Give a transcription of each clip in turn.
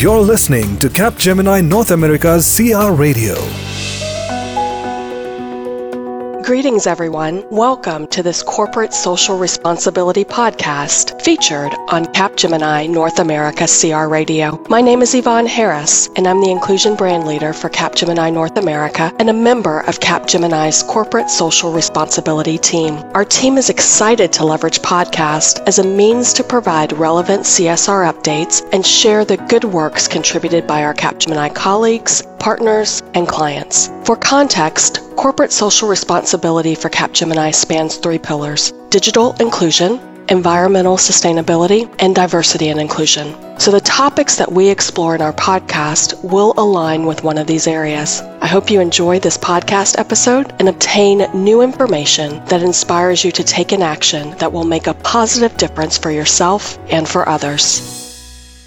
You're listening to Capgemini North America's CR Radio. Greetings, everyone. Welcome to this Corporate Social Responsibility podcast featured on Capgemini North America CR Radio. My name is Yvonne Harris, and I'm the Inclusion Brand Leader for Capgemini North America and a member of Capgemini's Corporate Social Responsibility team. Our team is excited to leverage podcast as a means to provide relevant CSR updates and share the good works contributed by our Capgemini colleagues, partners, and clients. For context, corporate social responsibility for Capgemini spans three pillars digital inclusion, environmental sustainability, and diversity and inclusion. So, the topics that we explore in our podcast will align with one of these areas. I hope you enjoy this podcast episode and obtain new information that inspires you to take an action that will make a positive difference for yourself and for others.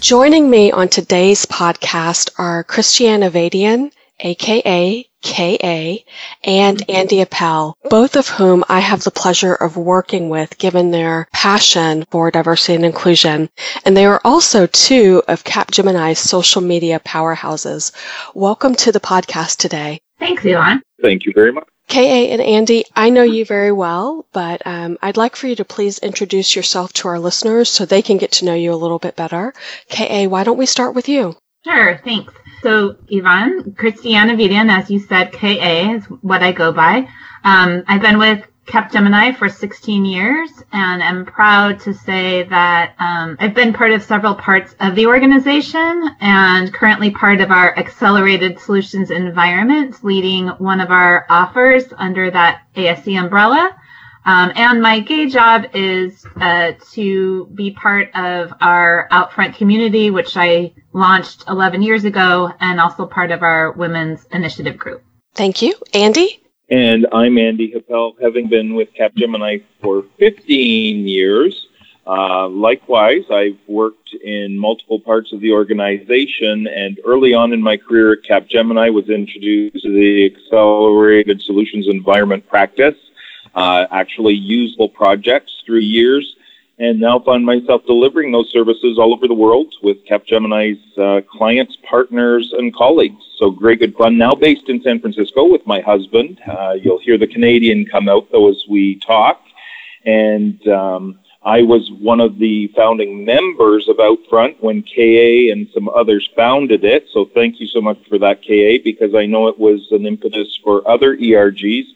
Joining me on today's podcast are Christiana Vadian, aka KA, and Andy Appel, both of whom I have the pleasure of working with given their passion for diversity and inclusion. And they are also two of Capgemini's social media powerhouses. Welcome to the podcast today. Thanks, Yvonne. Thank you very much. KA and Andy, I know you very well, but um, I'd like for you to please introduce yourself to our listeners so they can get to know you a little bit better. KA, why don't we start with you? Sure, thanks. So, Yvonne, Christiana Vidian, as you said, KA is what I go by. Um, I've been with Capgemini for 16 years, and I'm proud to say that um, I've been part of several parts of the organization and currently part of our accelerated solutions environment, leading one of our offers under that ASE umbrella. Um, and my gay job is uh, to be part of our Outfront community, which I launched 11 years ago, and also part of our women's initiative group. Thank you. Andy? And I'm Andy Happel, having been with Capgemini for 15 years. Uh, likewise, I've worked in multiple parts of the organization, and early on in my career at Capgemini was introduced to the Accelerated Solutions Environment practice, uh, actually useful projects through years, and now find myself delivering those services all over the world with Capgemini's uh, clients, partners, and colleagues. So great, good fun. Now based in San Francisco with my husband. Uh, you'll hear the Canadian come out though as we talk. And um, I was one of the founding members of Outfront when KA and some others founded it. So thank you so much for that, KA, because I know it was an impetus for other ERGs.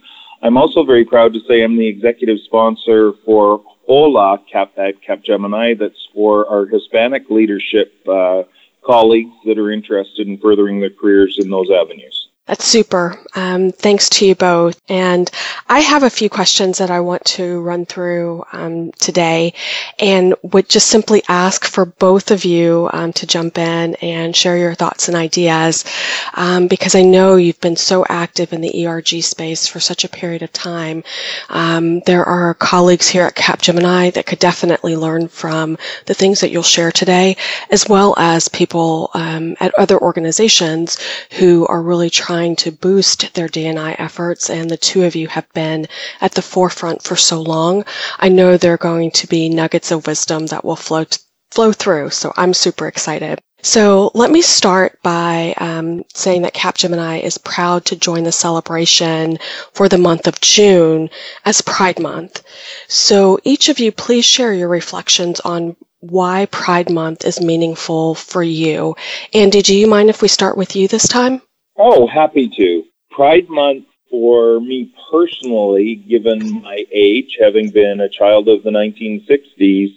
I'm also very proud to say I'm the executive sponsor for HOLA Cap at Capgemini. That's for our Hispanic leadership uh, colleagues that are interested in furthering their careers in those avenues. That's super. Um, thanks to you both. And I have a few questions that I want to run through um, today and would just simply ask for both of you um, to jump in and share your thoughts and ideas um, because I know you've been so active in the ERG space for such a period of time. Um, there are colleagues here at Capgemini that could definitely learn from the things that you'll share today, as well as people um, at other organizations who are really trying trying to boost their D&I efforts, and the two of you have been at the forefront for so long. I know there are going to be nuggets of wisdom that will flow t- flow through. So I'm super excited. So let me start by um, saying that Capgemini is proud to join the celebration for the month of June as Pride Month. So each of you, please share your reflections on why Pride Month is meaningful for you. Andy, do you mind if we start with you this time? Oh, happy to. Pride Month for me personally, given my age, having been a child of the 1960s,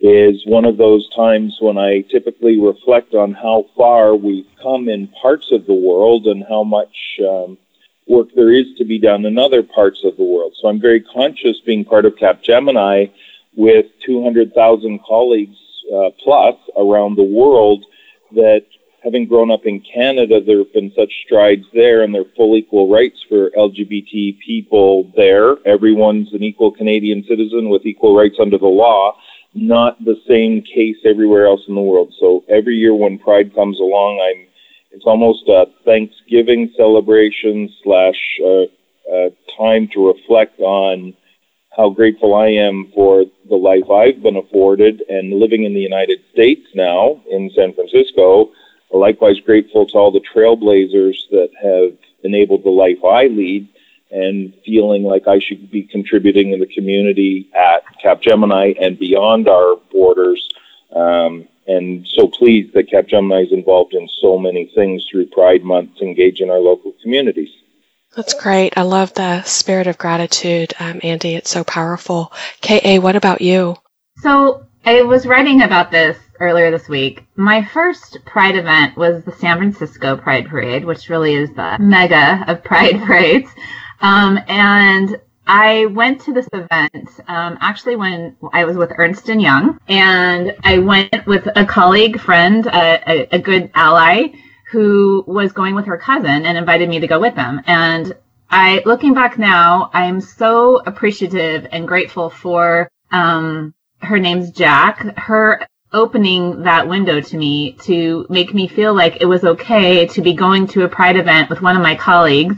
is one of those times when I typically reflect on how far we've come in parts of the world and how much um, work there is to be done in other parts of the world. So I'm very conscious being part of Capgemini with 200,000 colleagues uh, plus around the world that having grown up in Canada, there have been such strides there, and there are full equal rights for LGBT people there. Everyone's an equal Canadian citizen with equal rights under the law. Not the same case everywhere else in the world. So every year when Pride comes along, I'm it's almost a Thanksgiving celebration slash uh, uh, time to reflect on how grateful I am for the life I've been afforded and living in the United States now in San Francisco Likewise, grateful to all the trailblazers that have enabled the life I lead and feeling like I should be contributing in the community at Capgemini and beyond our borders. Um, and so pleased that Capgemini is involved in so many things through Pride Month to engage in our local communities. That's great. I love the spirit of gratitude, um, Andy. It's so powerful. KA, what about you? So I was writing about this earlier this week. My first Pride event was the San Francisco Pride Parade, which really is the mega of Pride parades. Um, and I went to this event um, actually when I was with Ernst and Young, and I went with a colleague, friend, a, a, a good ally, who was going with her cousin and invited me to go with them. And I, looking back now, I'm so appreciative and grateful for um, her name's Jack. Her opening that window to me to make me feel like it was okay to be going to a pride event with one of my colleagues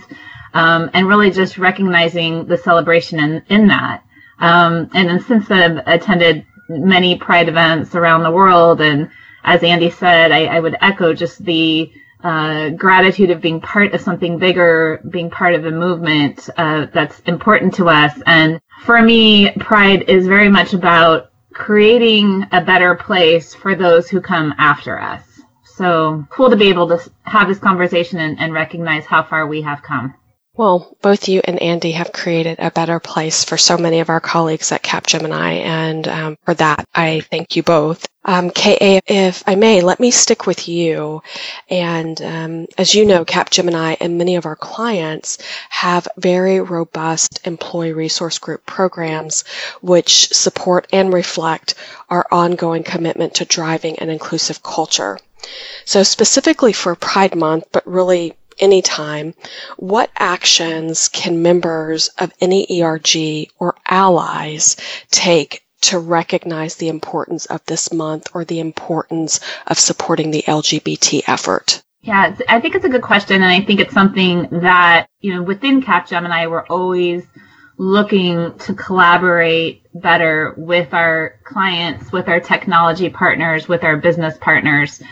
um, and really just recognizing the celebration in, in that. Um, and then since then, I've attended many pride events around the world. And as Andy said, I, I would echo just the uh, gratitude of being part of something bigger, being part of a movement uh, that's important to us. And for me, pride is very much about creating a better place for those who come after us. So cool to be able to have this conversation and, and recognize how far we have come. Well, both you and Andy have created a better place for so many of our colleagues at Capgemini, and um, for that, I thank you both. Um, KA, if I may, let me stick with you. And um, as you know, Capgemini and many of our clients have very robust employee resource group programs which support and reflect our ongoing commitment to driving an inclusive culture. So specifically for Pride Month, but really anytime, what actions can members of any ERG or allies take to recognize the importance of this month or the importance of supporting the LGBT effort? Yeah, I think it's a good question, and I think it's something that you know within Capgemini we're always looking to collaborate better with our clients, with our technology partners, with our business partners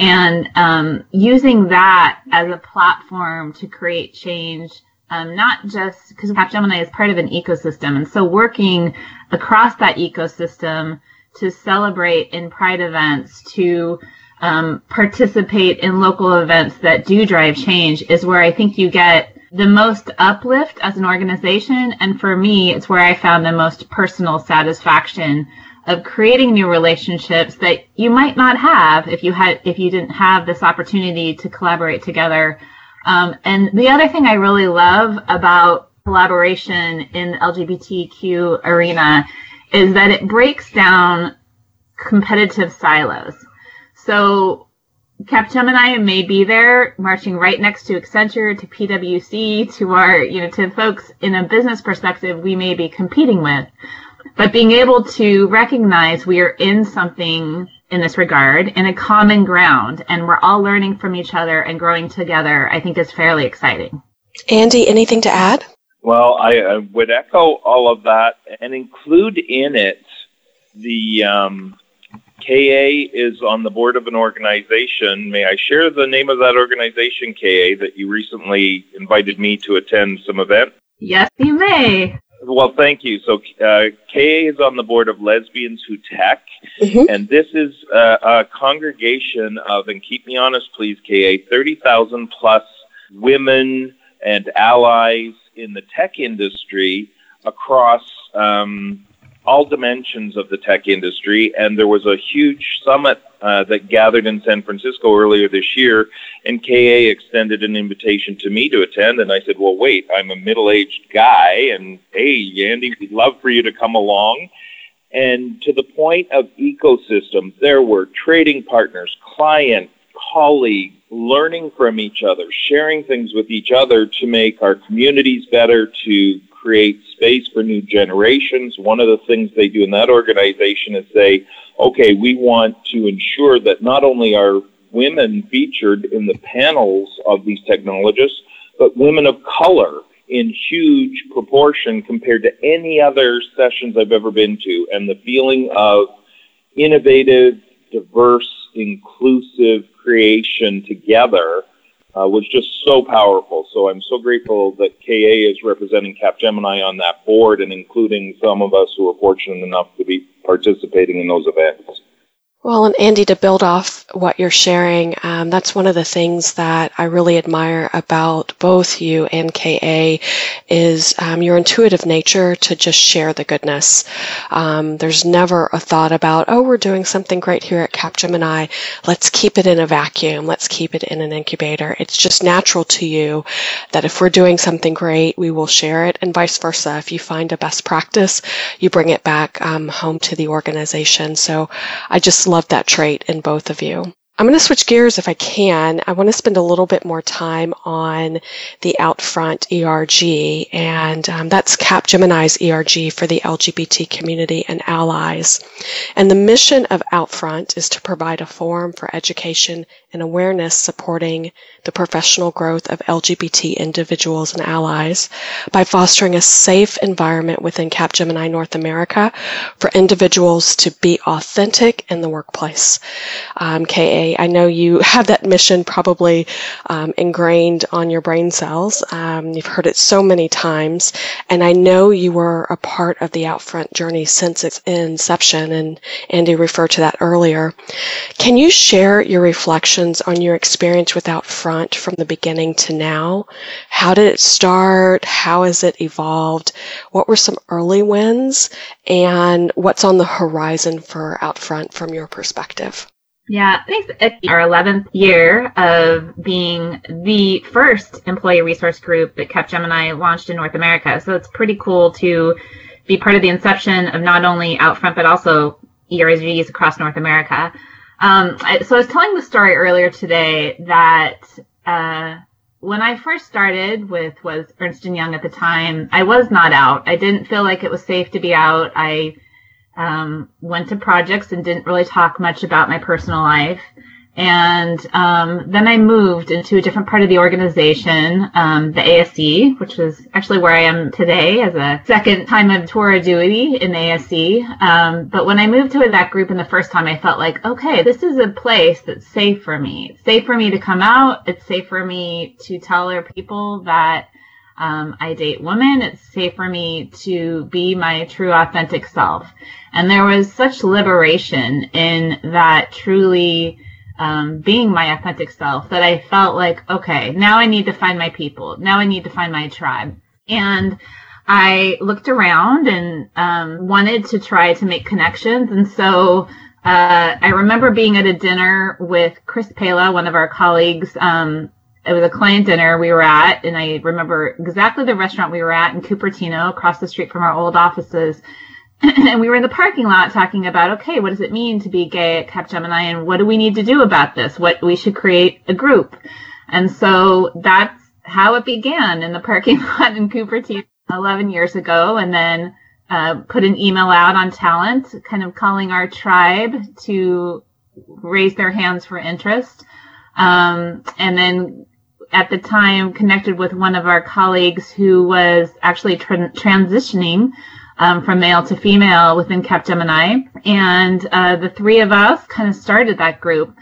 and um, using that as a platform to create change, um, not just because Capgemini is part of an ecosystem, and so working across that ecosystem to celebrate in Pride events, to um, participate in local events that do drive change is where I think you get the most uplift as an organization. And for me, it's where I found the most personal satisfaction of creating new relationships that you might not have if you had if you didn't have this opportunity to collaborate together. Um, and the other thing I really love about collaboration in LGBTQ arena is that it breaks down competitive silos. So Capgemini may be there marching right next to Accenture, to PwC, to our, you know, to folks in a business perspective we may be competing with. But being able to recognize we are in something in this regard in a common ground and we're all learning from each other and growing together, I think is fairly exciting. Andy, anything to add? Well, I, I would echo all of that and include in it the um, KA is on the board of an organization. May I share the name of that organization, KA, that you recently invited me to attend some event? Yes, you may. Well, thank you. So, uh, KA is on the board of Lesbians Who Tech, mm-hmm. and this is uh, a congregation of, and keep me honest, please, KA, 30,000 plus women and allies in the tech industry across um, all dimensions of the tech industry. And there was a huge summit uh, that gathered in San Francisco earlier this year, and KA extended an invitation to me to attend. And I said, Well, wait, I'm a middle aged guy, and hey, Andy, we'd love for you to come along. And to the point of ecosystem, there were trading partners, client, colleague, learning from each other, sharing things with each other to make our communities better, to create space for new generations. One of the things they do in that organization is say, okay, we want to ensure that not only are women featured in the panels of these technologists, but women of color in huge proportion compared to any other sessions I've ever been to. And the feeling of innovative, diverse, inclusive creation together uh, was just so powerful. So I'm so grateful that KA is representing Capgemini on that board and including some of us who are fortunate enough to be participating in those events. Well, and Andy, to build off what you're sharing, um, that's one of the things that I really admire about both you and KA is um, your intuitive nature to just share the goodness. Um, there's never a thought about, oh, we're doing something great here at Capgemini. Let's keep it in a vacuum. Let's keep it in an incubator. It's just natural to you that if we're doing something great, we will share it, and vice versa. If you find a best practice, you bring it back um, home to the organization. So I just love that trait in both of you. I'm going to switch gears if I can. I want to spend a little bit more time on the Outfront ERG, and um, that's Capgemini's ERG for the LGBT community and allies. And the mission of Outfront is to provide a forum for education and awareness supporting the professional growth of LGBT individuals and allies by fostering a safe environment within Capgemini North America for individuals to be authentic in the workplace. Um, KA, I know you have that mission probably um, ingrained on your brain cells. Um, you've heard it so many times, and I know you were a part of the Outfront journey since its inception, and Andy referred to that earlier. Can you share your reflections on your experience with Outfront from the beginning to now? How did it start? How has it evolved? What were some early wins? And what's on the horizon for Outfront from your perspective? Yeah, thanks. Our 11th year of being the first employee resource group that Capgemini launched in North America. So it's pretty cool to be part of the inception of not only Outfront, but also ERGs across North America. Um, so I was telling the story earlier today that uh, when I first started with was Ernst & Young at the time, I was not out. I didn't feel like it was safe to be out. I um, went to projects and didn't really talk much about my personal life. And um, then I moved into a different part of the organization, um, the ASE, which is actually where I am today as a second time of tour of duty in ASE. Um, but when I moved to that group in the first time, I felt like, okay, this is a place that's safe for me. It's safe for me to come out. It's safe for me to tell other people that um, I date women. It's safe for me to be my true authentic self. And there was such liberation in that truly um, being my authentic self that I felt like, okay, now I need to find my people. Now I need to find my tribe. And I looked around and um, wanted to try to make connections. And so uh, I remember being at a dinner with Chris Pela, one of our colleagues. Um, it was a client dinner we were at, and I remember exactly the restaurant we were at in Cupertino, across the street from our old offices. and we were in the parking lot talking about, okay, what does it mean to be gay at Capgemini and what do we need to do about this? What we should create a group. And so that's how it began in the parking lot in Cupertino 11 years ago. And then uh, put an email out on talent, kind of calling our tribe to raise their hands for interest. Um, and then at the time connected with one of our colleagues who was actually tra- transitioning um, from male to female within Capgemini. And uh, the three of us kind of started that group.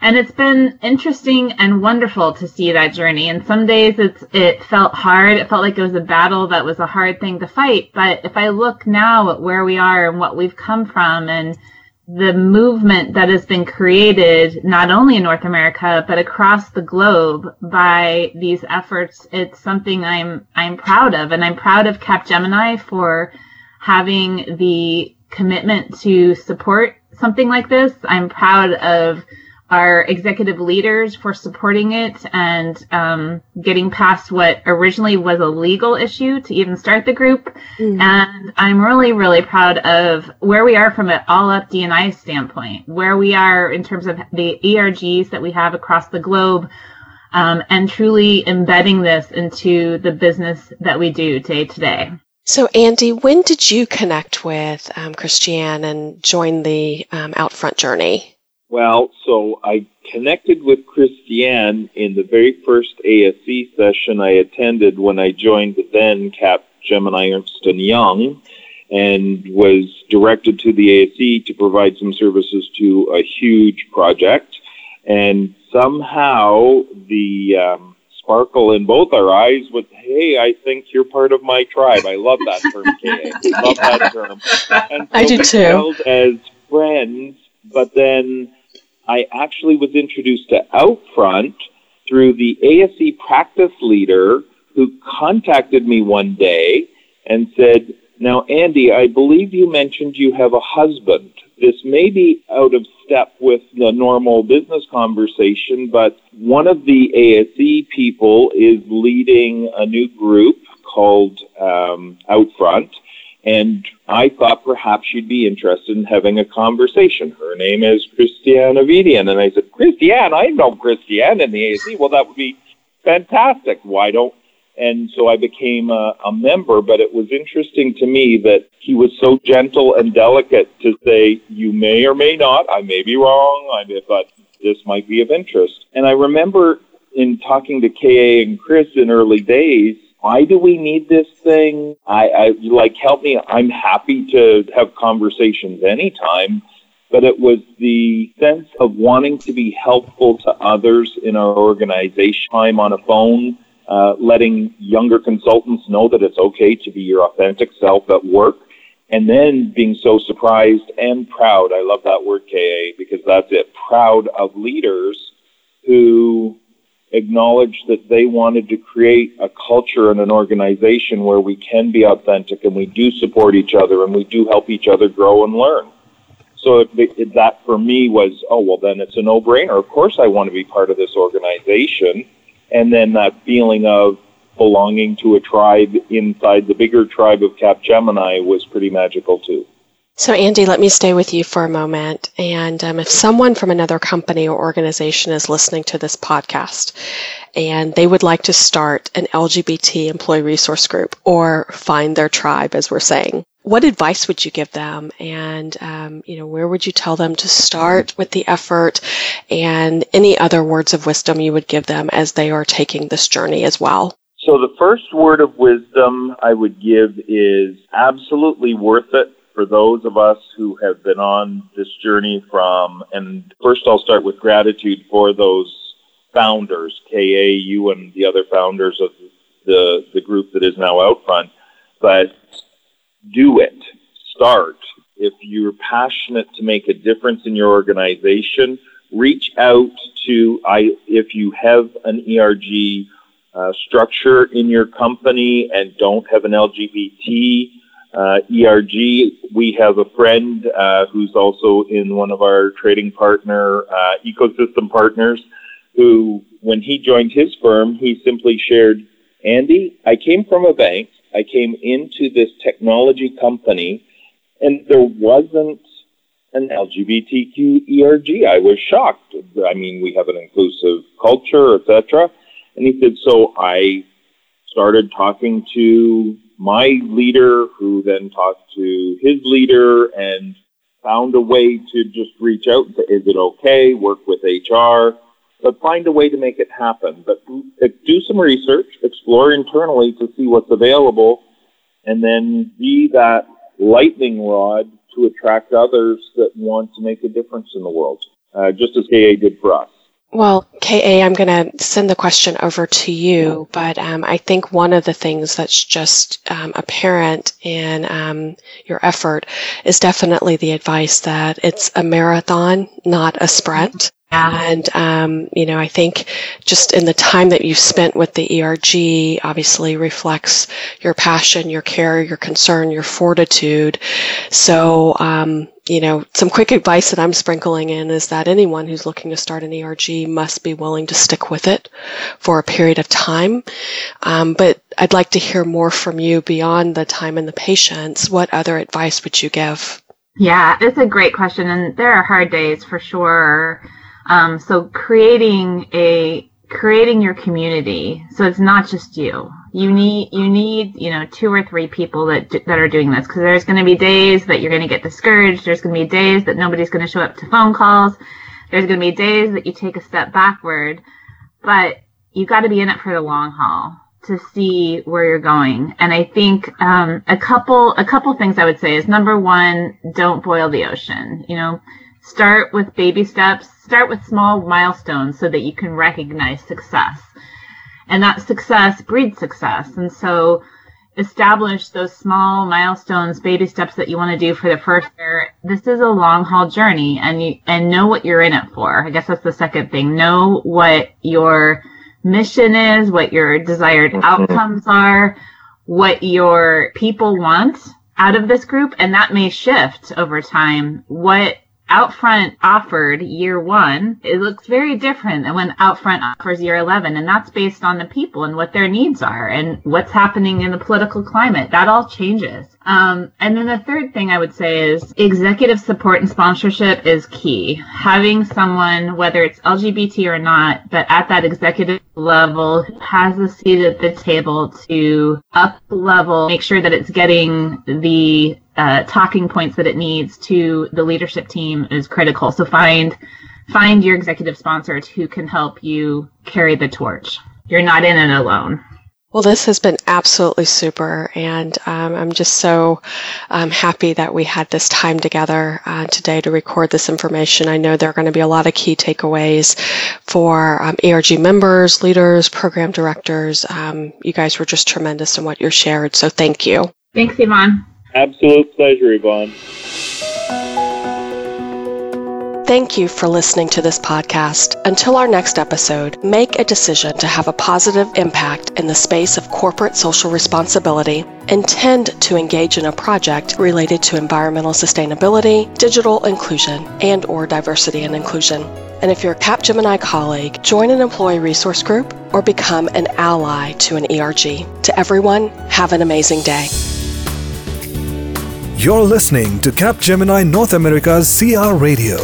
And it's been interesting and wonderful to see that journey. And some days it's it felt hard. It felt like it was a battle that was a hard thing to fight. But if I look now at where we are and what we've come from and the movement that has been created not only in North America but across the globe by these efforts, it's something I'm I'm proud of, and I'm proud of Capgemini for having the commitment to support something like this. I'm proud of our executive leaders for supporting it and um, getting past what originally was a legal issue to even start the group. Mm-hmm. And I'm really, really proud of where we are from an all up D&I standpoint, where we are in terms of the ERGs that we have across the globe. Um, and truly embedding this into the business that we do day to day. So, Andy, when did you connect with um, Christiane and join the um, Outfront journey? Well, so I connected with Christiane in the very first ASE session I attended when I joined the then Cap Gemini Ernst & Young and was directed to the ASE to provide some services to a huge project. And somehow the um, sparkle in both our eyes was, hey, I think you're part of my tribe. I love that term. I love that term. And so I do too. As friends, but then I actually was introduced to Outfront through the ASE practice leader who contacted me one day and said, Now, Andy, I believe you mentioned you have a husband. This may be out of step with the normal business conversation, but one of the ASE people is leading a new group called um, Outfront and I thought perhaps she'd be interested in having a conversation. Her name is Christiane Avidian. And I said, Christiane, I know Christiane in the AC. Well, that would be fantastic. Why don't? And so I became a, a member, but it was interesting to me that he was so gentle and delicate to say, you may or may not, I may be wrong, I may, but this might be of interest. And I remember in talking to KA and Chris in early days, why do we need this thing? I, I like help me. I'm happy to have conversations anytime, but it was the sense of wanting to be helpful to others in our organization. Time on a phone, uh, letting younger consultants know that it's okay to be your authentic self at work, and then being so surprised and proud. I love that word, KA, because that's it. Proud of leaders who acknowledged that they wanted to create a culture and an organization where we can be authentic and we do support each other and we do help each other grow and learn. So it, it, that for me was, oh, well, then it's a no brainer. Of course, I want to be part of this organization. And then that feeling of belonging to a tribe inside the bigger tribe of Capgemini was pretty magical too. So, Andy, let me stay with you for a moment. And um, if someone from another company or organization is listening to this podcast and they would like to start an LGBT employee resource group or find their tribe, as we're saying, what advice would you give them? And, um, you know, where would you tell them to start with the effort and any other words of wisdom you would give them as they are taking this journey as well? So, the first word of wisdom I would give is absolutely worth it for those of us who have been on this journey from, and first I'll start with gratitude for those founders, KA, you and the other founders of the, the group that is now Outfront, but do it. Start. If you're passionate to make a difference in your organization, reach out to, I, if you have an ERG uh, structure in your company and don't have an LGBT uh, ERG, we have a friend uh, who's also in one of our trading partner uh, ecosystem partners who, when he joined his firm, he simply shared, Andy, I came from a bank. I came into this technology company and there wasn't an LGBTQ ERG. I was shocked. I mean, we have an inclusive culture, etc. And he said, so I started talking to my leader, who then talked to his leader and found a way to just reach out and say, is it okay? Work with HR, but find a way to make it happen. But do some research, explore internally to see what's available, and then be that lightning rod to attract others that want to make a difference in the world, uh, just as KA did for us. Well, KA, I'm going to send the question over to you, but um, I think one of the things that's just um, apparent in um, your effort is definitely the advice that it's a marathon, not a sprint. And, um, you know, I think just in the time that you've spent with the ERG obviously reflects your passion, your care, your concern, your fortitude. So, um, you know, some quick advice that I'm sprinkling in is that anyone who's looking to start an ERG must be willing to stick with it for a period of time. Um, but I'd like to hear more from you beyond the time and the patience. What other advice would you give? Yeah, it's a great question, and there are hard days for sure. Um, so creating a creating your community so it's not just you you need you need you know two or three people that that are doing this because there's going to be days that you're going to get discouraged there's going to be days that nobody's going to show up to phone calls there's going to be days that you take a step backward but you've got to be in it for the long haul to see where you're going and i think um, a couple a couple things i would say is number one don't boil the ocean you know start with baby steps, start with small milestones so that you can recognize success. And that success breeds success. And so establish those small milestones, baby steps that you want to do for the first year. This is a long haul journey and you, and know what you're in it for. I guess that's the second thing. Know what your mission is, what your desired mm-hmm. outcomes are, what your people want out of this group. And that may shift over time. What Outfront offered year one, it looks very different than when Outfront offers year 11. And that's based on the people and what their needs are and what's happening in the political climate. That all changes. Um, and then the third thing I would say is executive support and sponsorship is key. Having someone, whether it's LGBT or not, but at that executive level has a seat at the table to up level, make sure that it's getting the uh, talking points that it needs to the leadership team is critical. So find find your executive sponsors who can help you carry the torch. You're not in it alone. Well, this has been absolutely super, and um, I'm just so um, happy that we had this time together uh, today to record this information. I know there are going to be a lot of key takeaways for um, ERG members, leaders, program directors. Um, you guys were just tremendous in what you shared, so thank you. Thanks, Yvonne. Absolute pleasure, Yvonne. Thank you for listening to this podcast. Until our next episode, make a decision to have a positive impact in the space of corporate social responsibility. Intend to engage in a project related to environmental sustainability, digital inclusion, and or diversity and inclusion. And if you're a Capgemini colleague, join an employee resource group or become an ally to an ERG. To everyone, have an amazing day. You're listening to Capgemini North America's CR Radio.